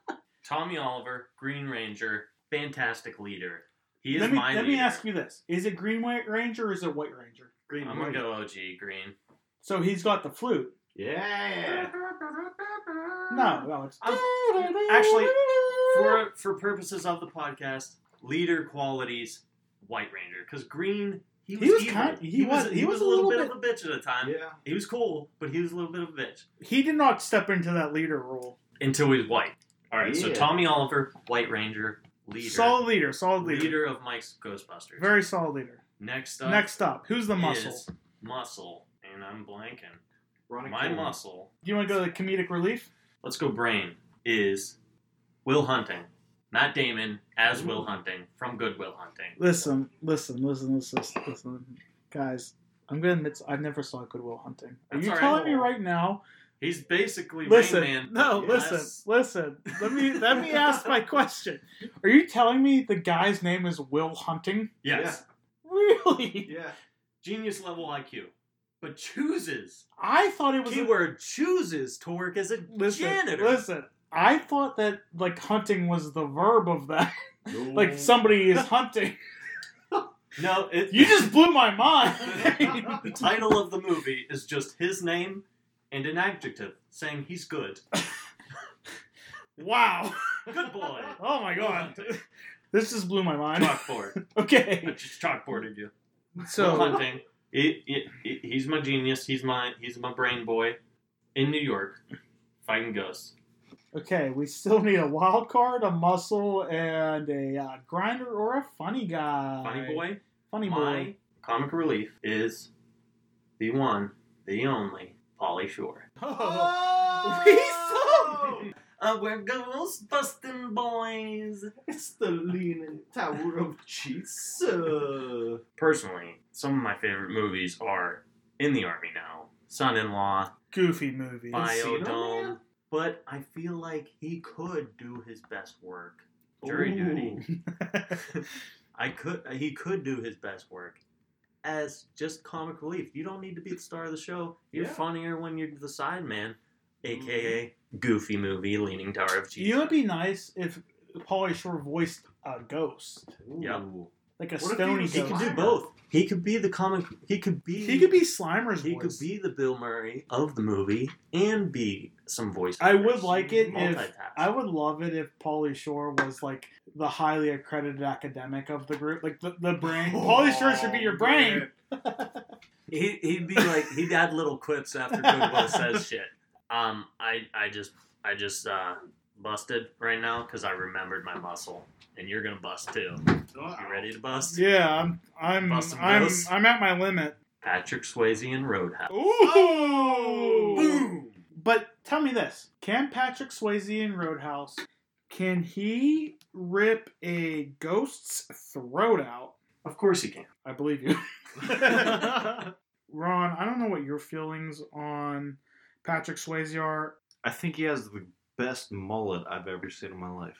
Tommy Oliver, Green Ranger, fantastic leader. He is let me my let leader. me ask you this: Is it Green White Ranger or is it White Ranger? Green I'm gonna go OG Green. So he's got the flute. Yeah. No, no, it's Actually, For for purposes of the podcast, leader qualities, White Ranger, because Green he was, He was kind- he was, was- he, he was, was a a little, little bit, of a bitch at the time. Yeah. He was cool, but he was a little bit of a bitch he did not step into that leader role. until he was white. All right, so Yeah. Tommy Oliver, White Ranger, leader, Solid leader, solid leader, leader of Mike's Ghostbusters. very solid leader. Next up, Next up, who's the muscle? is muscle, and I'm blanking. Ronnie My Coleman. muscle. Do you want to go to comedic relief? Let's go. Brain is Will Hunting. Matt Damon as Will Hunting from Good Will Hunting. Listen, listen, listen, listen, listen, guys. I'm gonna admit I've never saw Good Will Hunting. Are That's you all right. telling me right now? He's basically Listen, Rain Man. no, yes. listen, listen. Let me let me [laughs] ask my question. Are you telling me the guy's name is Will Hunting? Yes, Really? Yeah. genius level IQ, but chooses I thought it was a- keyword chooses to work as a listen, janitor. Listen, I thought that like hunting was the verb of that. No. [laughs] like somebody is hunting. No, it, You just blew my mind. [laughs] the title of the movie is just his name and an adjective saying he's good. [laughs] wow. Good boy. [laughs] Oh my god. This just blew my mind. Chalkboard. [laughs] okay. I just chalkboarded you. Will So Hunting. He, he- he- he's my genius. He's my he's my brain boy in New York, fighting ghosts. okay, we still need a wild card, a muscle, and a uh, grinder or a funny guy. Funny boy. Funny My boy. comic relief is the one, the only, Pauly Shore. [laughs] Oh, we saw. Uh, we're ghost busting boys. It's the leaning tower of Jesus. Personally, some of my favorite movies are In the Army Now, Son-in-Law, Goofy movie. Encino Biodome. But I feel like he could do his best work. Jury Ooh. duty. [laughs] [laughs] I could. He could do his best work as just comic relief. You don't need to be the star of the show. You're Yeah. funnier when you're the side man, mm-hmm. aka Goofy movie, Leaning Tower of Jesus. You know, it'd be nice if Pauly Shore voiced a ghost. Yep. Ooh. like a What if he stony He could do both. He could be the comic. He could be. He could be Slimer's He voice. could be the Bill Murray of the movie and be some voice. I would like it if I would love it if Pauly Shore was like the highly accredited academic of the group, like the, the brain. [laughs] Pauly Shore should be your brain. [laughs] He, he'd be like he'd add little quips after Goodwill says shit. Um, I I just I just uh, busted right now because I remembered my muscle, and you're gonna bust too. You ready to bust? Yeah, I'm I'm I'm. I'm at my limit. Patrick Swayze in Roadhouse. Ooh. Oh! Boom. But tell me this: Can Patrick Swayze in Roadhouse? Can he rip a ghost's throat out? Of course he can. I believe you. [laughs] Ron, I don't know what your feelings on Patrick Swayze are. I think he has the best mullet I've ever seen in my life.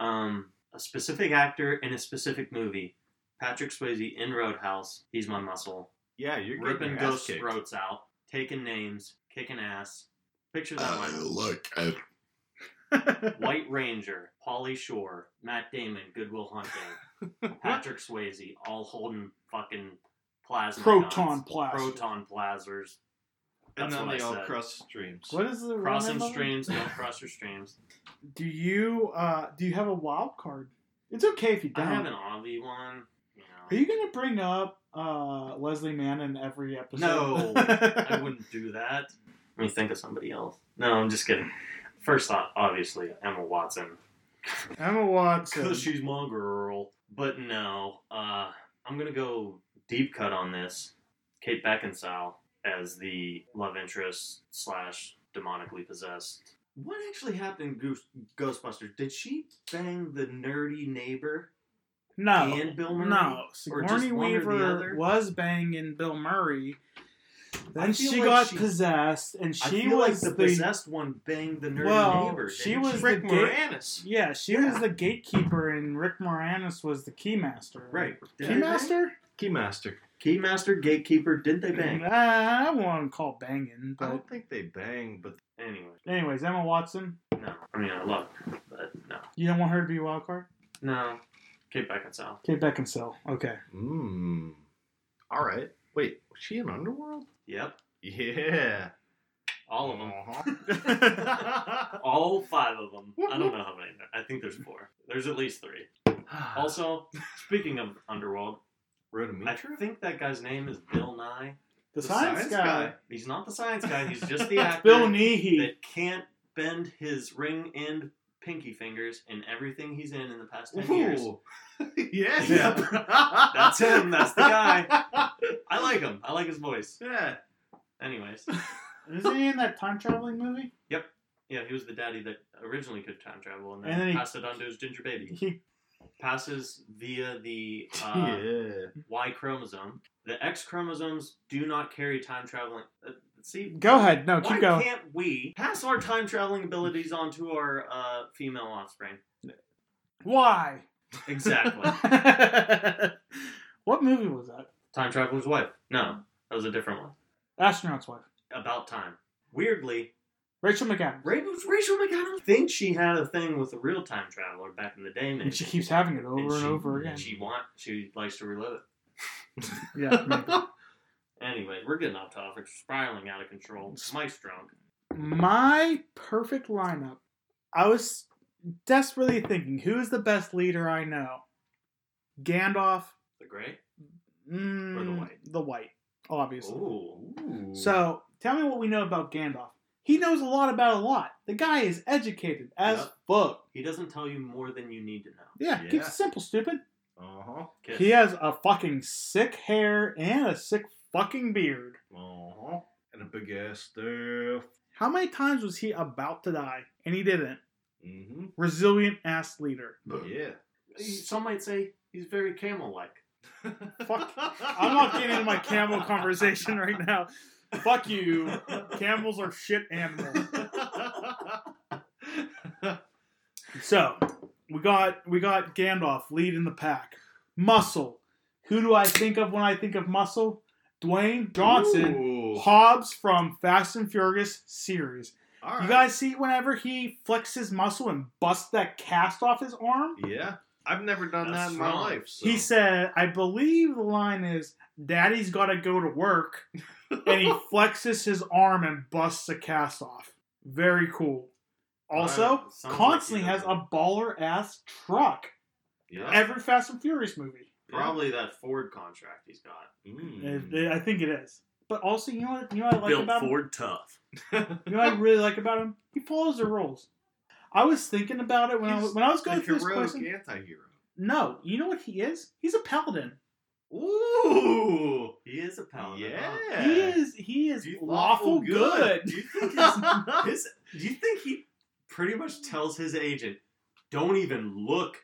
Um, a specific actor in a specific movie. Patrick Swayze in Roadhouse. He's my muscle. Yeah, you're Ripping getting your ghost kicked. throats out, taking names, kicking ass. Picture that Uh, one. look, I, [laughs] White Ranger, Pauly Shore, Matt Damon, Good Will Hunting, [laughs] Patrick Swayze, all holding fucking plasma Proton guns. plasma. proton plasers. And then what they I all said. cross streams. What is the real Crossing name streams, don't [laughs] cross your streams. Do you uh do you have a wild card? It's okay if you I don't. I have an Avi one. You Are know, you gonna bring up uh Leslie Mann in every episode? No, I [laughs] wouldn't do that. Let me think of somebody else. No, I'm just kidding. First thought, obviously, Emma Watson. Emma Watson. Because she's my girl. But no, uh, I'm going to go deep cut on this. Kate Beckinsale as the love interest slash demonically possessed. What actually happened in Goose- Ghostbusters? Did she bang the nerdy neighbor no, and Bill Murray? no. Or just Sigourney one or the Weaver was banging Bill Murray. Then she like got she- possessed, and I she feel was like the, possessed one banged the nerdy Well, neighbor. she didn't was Rick the gate- Moranis. Yeah, she Yeah. was the gatekeeper, and Rick Moranis was the keymaster. Right. Did they? Keymaster? Keymaster. Keymaster, gatekeeper, didn't they bang? Uh, I won't call banging, but I don't think they bang, but Anyway, anyways, Emma Watson. no. I mean, I love her, but no. You don't want her to be a wild card? No. Kate Beckinsale. Kate Beckinsale. Okay. mmm. All right. Wait, was she in Underworld? Yep. Yeah. All of them. Uh-huh. [laughs] [laughs] All five of them. I don't know how many. There. I think there's four. There's at least three. [sighs] Also, speaking of Underworld, I think that guy's name is Bill Nye. The, The science, science guy. guy. He's not the science guy. He's just [laughs] the It's actor Bill Nighy. that can't bend his ring and pinky fingers in everything he's in in the past ten years. [laughs] Ooh. yeah. That's him. That's the guy. I like him. I like his voice. [laughs] Yeah. Anyways, Isn't he in that time traveling movie? Yep. Yeah, he was the daddy that originally could time travel and then, And then he- passed it on to his ginger baby. He Passes via the [laughs] uh, yeah. Y chromosome. The X chromosomes do not carry time traveling. Uh, see, go ahead. No, keep going. can't we pass our time traveling abilities onto our uh, female offspring? Why? Exactly. [laughs] what movie was that? time traveler's wife. No, that was a different one. Astronaut's wife. About time. Weirdly, Rachel McAdams. Ra- Rachel McAdams I think she had a thing with a real time traveler back in the day, maybe. And she keeps having it over and, she, over again. She want she likes to relive it. [laughs] yeah. [laughs] Anyway, we're getting off topic, spiraling out of control. Mike's drunk. My perfect lineup. I was desperately thinking, who's the best leader I know? Gandalf. The Gray. Mm, Or the white? The white, obviously. Ooh. So tell me what we know about Gandalf. He knows a lot about a lot. The guy is educated as Yep. fuck. He doesn't tell you more than you need to know. Yeah, Yeah. keeps it simple, stupid. Uh huh. He has a fucking sick hair and a sick fucking beard. Uh huh. And a big ass staff. How many times was he about to die and he didn't? Mm-hmm. Resilient ass leader. Yeah. Some might say he's very camel-like. [laughs] Fuck. I'm not getting into my camel conversation right now. Fuck you. Camels are shit animals. So we got we got Gandalf leading the pack. Muscle. Who do I think of when I think of muscle? Dwayne Johnson, Ooh. Hobbs from Fast and Furious series. All You guys see whenever he flexes muscle and busts that cast off his arm? Yeah. I've never done That's that in my strong. life. So. He said, I believe the line is, Daddy's got to go to work. And he flexes his arm and busts a cast off. Very cool. Also, sounds constantly like has a baller ass truck. yeah. Every Fast and Furious movie. Probably that Ford contract he's got. Mm. It- it- I think it is. But also, you know what? You know what I like Built about him? Ford tough. You know what I [laughs] really like about him? He follows the rules. I was thinking about it when I was He's when I was going through this question. anti-hero. No, you know what he is? He's a paladin. Ooh, He is a paladin. yeah. huh? He is he is He's lawful, lawful good. good. Do you think his, [laughs] his do you think he pretty much tells his agent, don't even look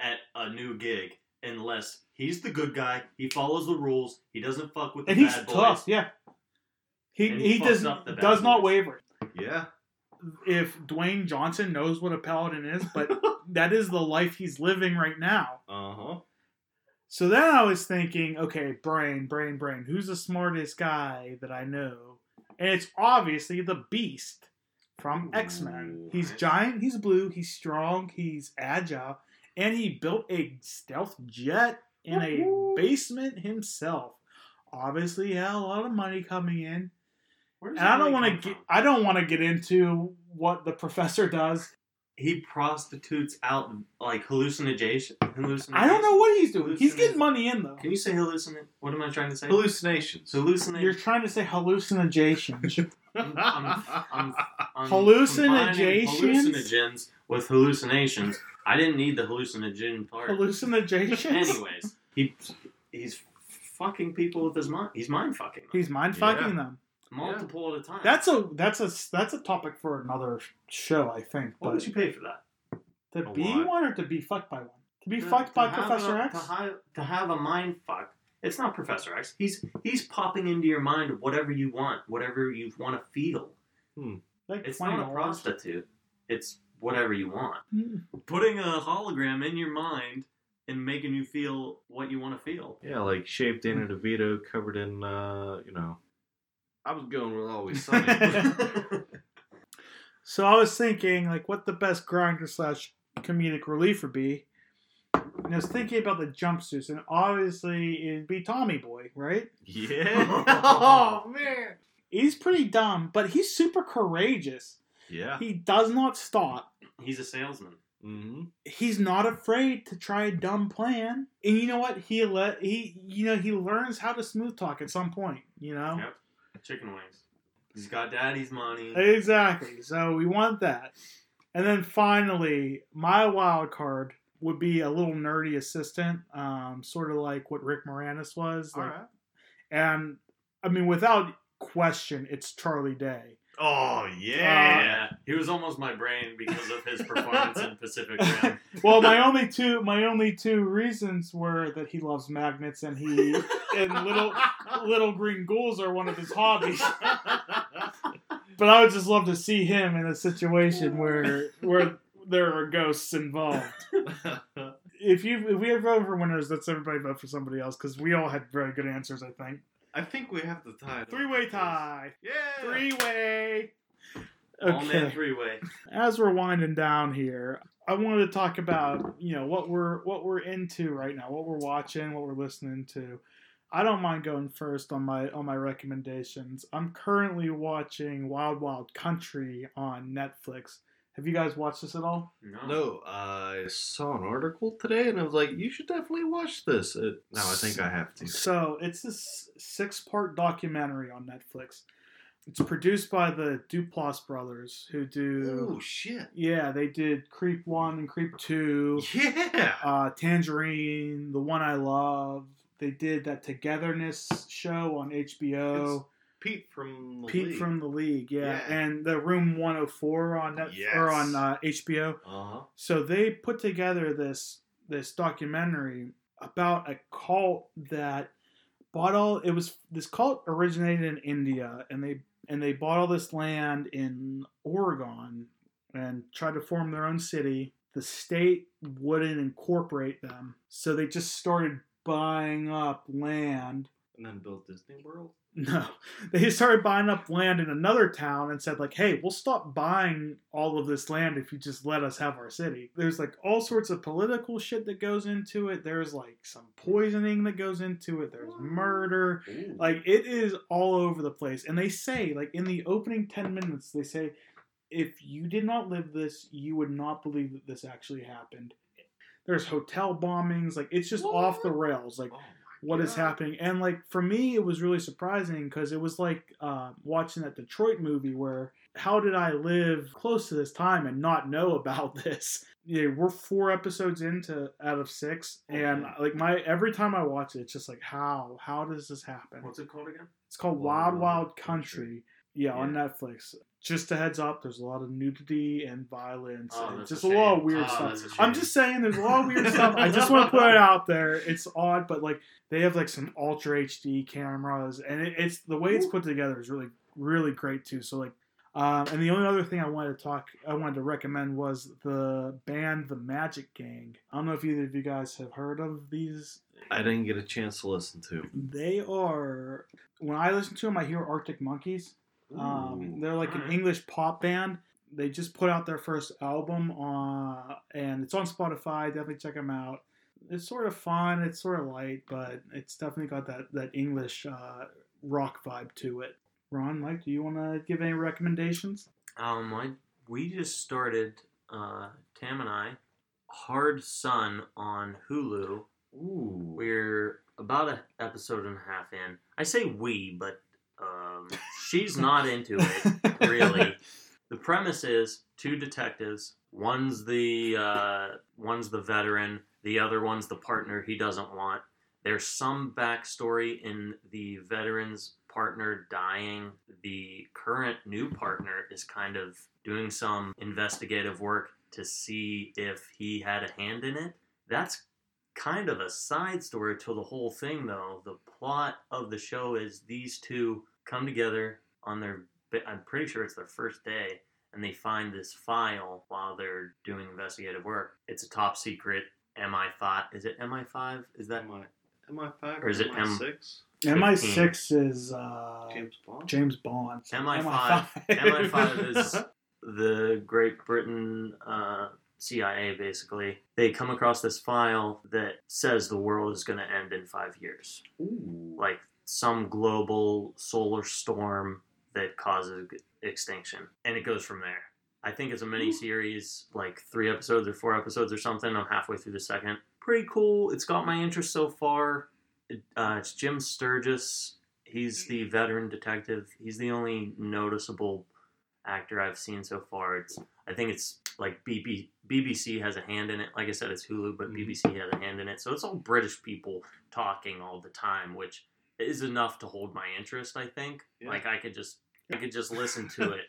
at a new gig unless he's the good guy, he follows the rules, he doesn't fuck with the and he's boys. tough. Yeah, he And he, he fucks does up the bad does not waver. Yeah. If Dwayne Johnson knows what a paladin is, but [laughs] that is the life he's living right now. Uh huh. So then I was thinking, okay, brain, brain, brain. Who's the smartest guy that I know? And it's obviously the Beast from X Men. He's giant, he's blue, he's strong, he's agile, and he built a stealth jet in a basement himself. Obviously, he had a lot of money coming in. And I don't want to get from? I don't want to get into what the [laughs] professor does. He prostitutes out like hallucination. hallucination. I don't know what he's doing. He's getting money in though. Can you say hallucinate? What am I trying to say? Hallucinations. Hallucinate. You're trying to say hallucinations. [laughs] I'm, I'm, I'm Hallucinations? combining hallucinogens with hallucinations. I didn't need the hallucinogen part. hallucinations. Anyways, he he's fucking people with his mind. He's mind fucking them. He's mind fucking Yeah. them. Multiple at a time. That's a that's a that's a topic for another show, I think. what would you pay for that? to A be lot. one or to be fucked by one? To be To- fucked to by Professor a, X? To have, to have a mind fuck. It's not Professor X. He's he's popping into your mind whatever you want, whatever you want to feel. like It's not a prostitute. It's whatever you want. Hmm. Putting a hologram in your mind and making you feel what you want to feel. Yeah, like shaved Danny DeVito covered in, uh, you know. I was going with Always Sunny. [laughs] So I was thinking, like, what the best grinder slash comedic relief would be. And I was thinking about the jumpsuits, and obviously it'd be Tommy Boy, right? yeah. [laughs] oh man. He's pretty dumb, but he's super courageous. Yeah. He does not stop. He's a salesman. Mm-hmm. He's not afraid to try a dumb plan. And you know what? He let he you know he learns how to smooth talk at some point. You know Yep. Chicken wings. He's got daddy's money. exactly. So we want that. And then finally, my wild card would be a little nerdy assistant, um, sort of like what Rick Moranis was. All like- right. And I mean, without question, it's Charlie Day. Oh Yeah. yeah. he was almost my brain because of his performance in Pacific Rim. [laughs] Well, my only two my only two reasons were that he loves magnets and he and little little green ghouls are one of his hobbies. But I would just love to see him in a situation where where there are ghosts involved. [laughs] If you if we have voted for winners, let's everybody vote for somebody else because we all had very good answers. I think I think we have the tie. three way tie, Yeah. three way. All man Okay. three way. As we're winding down here, I wanted to talk about you know what we're what we're into right now, what we're watching, what we're listening to. I don't mind going first on my on my recommendations. I'm currently watching Wild Wild Country on Netflix. Have you guys watched this at all? No. No, I saw an article today and I was like, you should definitely watch this. It, now I think I have to. So it's this six part documentary on Netflix. It's produced by the Duplass brothers who do Oh shit. yeah, they did Creep One and Creep Two, Yeah. uh, Tangerine, The One I Love. They did that Togetherness show on HBO. Pete from the Pete League. from the League, yeah. Yeah. and the Room 104 on Net- or on uh, HBO. Uh-huh. So they put together this this documentary about a cult that bought all it was this cult originated in India and they and they bought all this land in Oregon and tried to form their own city. The state wouldn't incorporate them. So they just started buying up land And then build Disney World. [laughs] No, they started buying up land in another town and said like, "Hey, we'll stop buying all of this land if you just let us have our city." There's like all sorts of political shit that goes into it. There's like some poisoning that goes into it. There's murder. Ooh. Like it is all over the place. And they say like in the opening 10 minutes they say if you did not live this, you would not believe that this actually happened. There's hotel bombings, like it's just off the rails. Like Oh what is God. happening and like for me it was really surprising because it was like uh, watching that detroit movie where how did i live close to this time and not know about [laughs] this yeah we're four episodes into out of six and Okay. like my every time i watch it it's just like how how does this happen What's it called again? it's called Wild wild Wild wild Country. country yeah, on netflix just a heads up there's a lot of nudity and violence Oh, and just a a, lot of weird Oh, stuff that's a I'm just saying there's a lot of weird stuff. I just want to put it [laughs] out there. It's odd, but like they have like some ultra HD cameras, and it, it's the way it's put together is really really great too. So like, um, and the only other thing I wanted to talk, I wanted to recommend was the band The Magic Gang. I don't know if either of you guys have heard of these. I didn't get a chance to listen to. They are when I listen to them, I hear Arctic Monkeys. Um, they're like an English pop band. They just put out their first album, uh, and it's on Spotify. Definitely check them out. It's sort of fun. It's sort of light, but it's definitely got that that English uh, rock vibe to it. Ron, Mike, do you want to give any recommendations? Um, I, we just started, uh, Tam and I, Hard Sun on Hulu. Ooh. We're about an episode and a half in. I say we, but um, she's not into it. really. [laughs] The premise is two detectives. One's the uh, one's the veteran. The other one's the partner he doesn't want. There's some backstory in the veteran's partner dying. The current new partner is kind of doing some investigative work to see if he had a hand in it. That's kind of a side story to the whole thing, though. The plot of the show is these two come together on their, I'm pretty sure it's their first day, and they find this file while they're doing investigative work. It's a top secret MI5. Is it MI5? Is that Am I am I five Or is it M- six? MI6 is uh, James Bond. James Bond. MI5 MI5 is [laughs] the Great Britain uh, CIA, basically. They come across this file that says the world is going to end in five years. Ooh. Like some global solar storm that causes extinction. And it goes from there. I think it's a mini series, like three episodes or four episodes or something. I'm halfway through the second. Pretty cool. It's got my interest so far. Uh, it's Jim Sturgess. He's the veteran detective. He's the only noticeable actor I've seen so far. It's I think it's like BB, BBC has a hand in it. Like I said, it's Hulu, but Mhm. BBC has a hand in it. So it's all British people talking all the time, which is enough to hold my interest. I think. Yeah. Like I could just I could just listen to [laughs] it.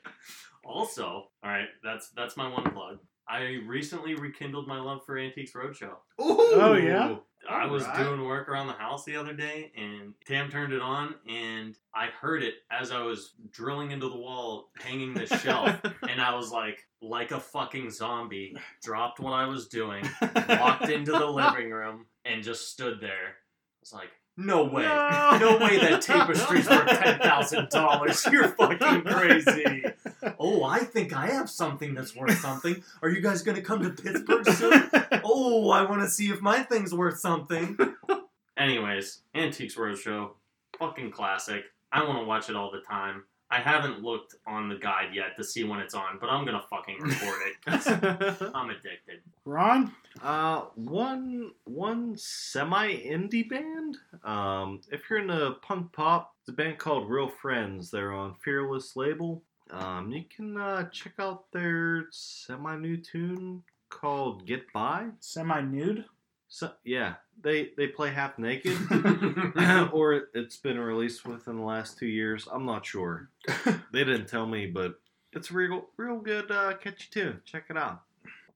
Also, all right, that's that's my one plug. I recently rekindled my love for Antiques Roadshow. Oh, yeah? I was Alright. doing work around the house the other day, and Tam turned it on, and I heard it as I was drilling into the wall, hanging the shelf, [laughs] and I was like, like a fucking zombie, dropped what I was doing, [laughs] walked into the living room, and just stood there. I was like, no way. No. No way that tapestry's worth [laughs] $10,000. You're fucking crazy. Oh, I think I have something that's worth something. Are you guys going to come to Pittsburgh soon? Oh, I want to see if my thing's worth something. [laughs] Anyways, Antiques Roadshow, fucking classic. I want to watch it all the time. I haven't looked on the guide yet to see when it's on, but I'm gonna fucking record it. 'cause [laughs] I'm addicted. Ron? Uh, one one semi indie band. Um, if you're into punk pop, it's a band called Real Friends. They're on Fearless label. Um, you can uh, check out their semi new tune called "Get By." Semi nude? So yeah, they they play half naked, [laughs] or it's been released within the last two years. I'm not sure. [laughs] they didn't tell me, but it's a real real good uh, catchy tune. Check it out.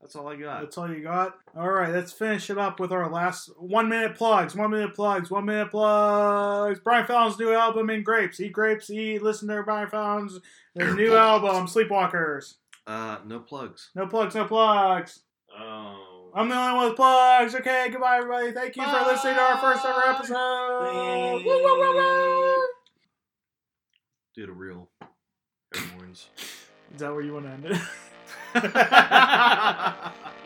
That's all I got. That's all you got? All right, let's finish it up with our last one minute plugs. One minute plugs. One minute plugs. Brian Fallon's new album in Grapes. Eat grapes. Eat. Listen to Brian Fallon's their new album, Sleepwalkers. Uh, no plugs. No plugs. No plugs. Oh, I'm the only one with plugs. Okay, goodbye, everybody. Thank you for listening to our first ever episode. Woo, woo, woo, woo. Do the real air horns. Is that where you want to end it? [laughs] [laughs]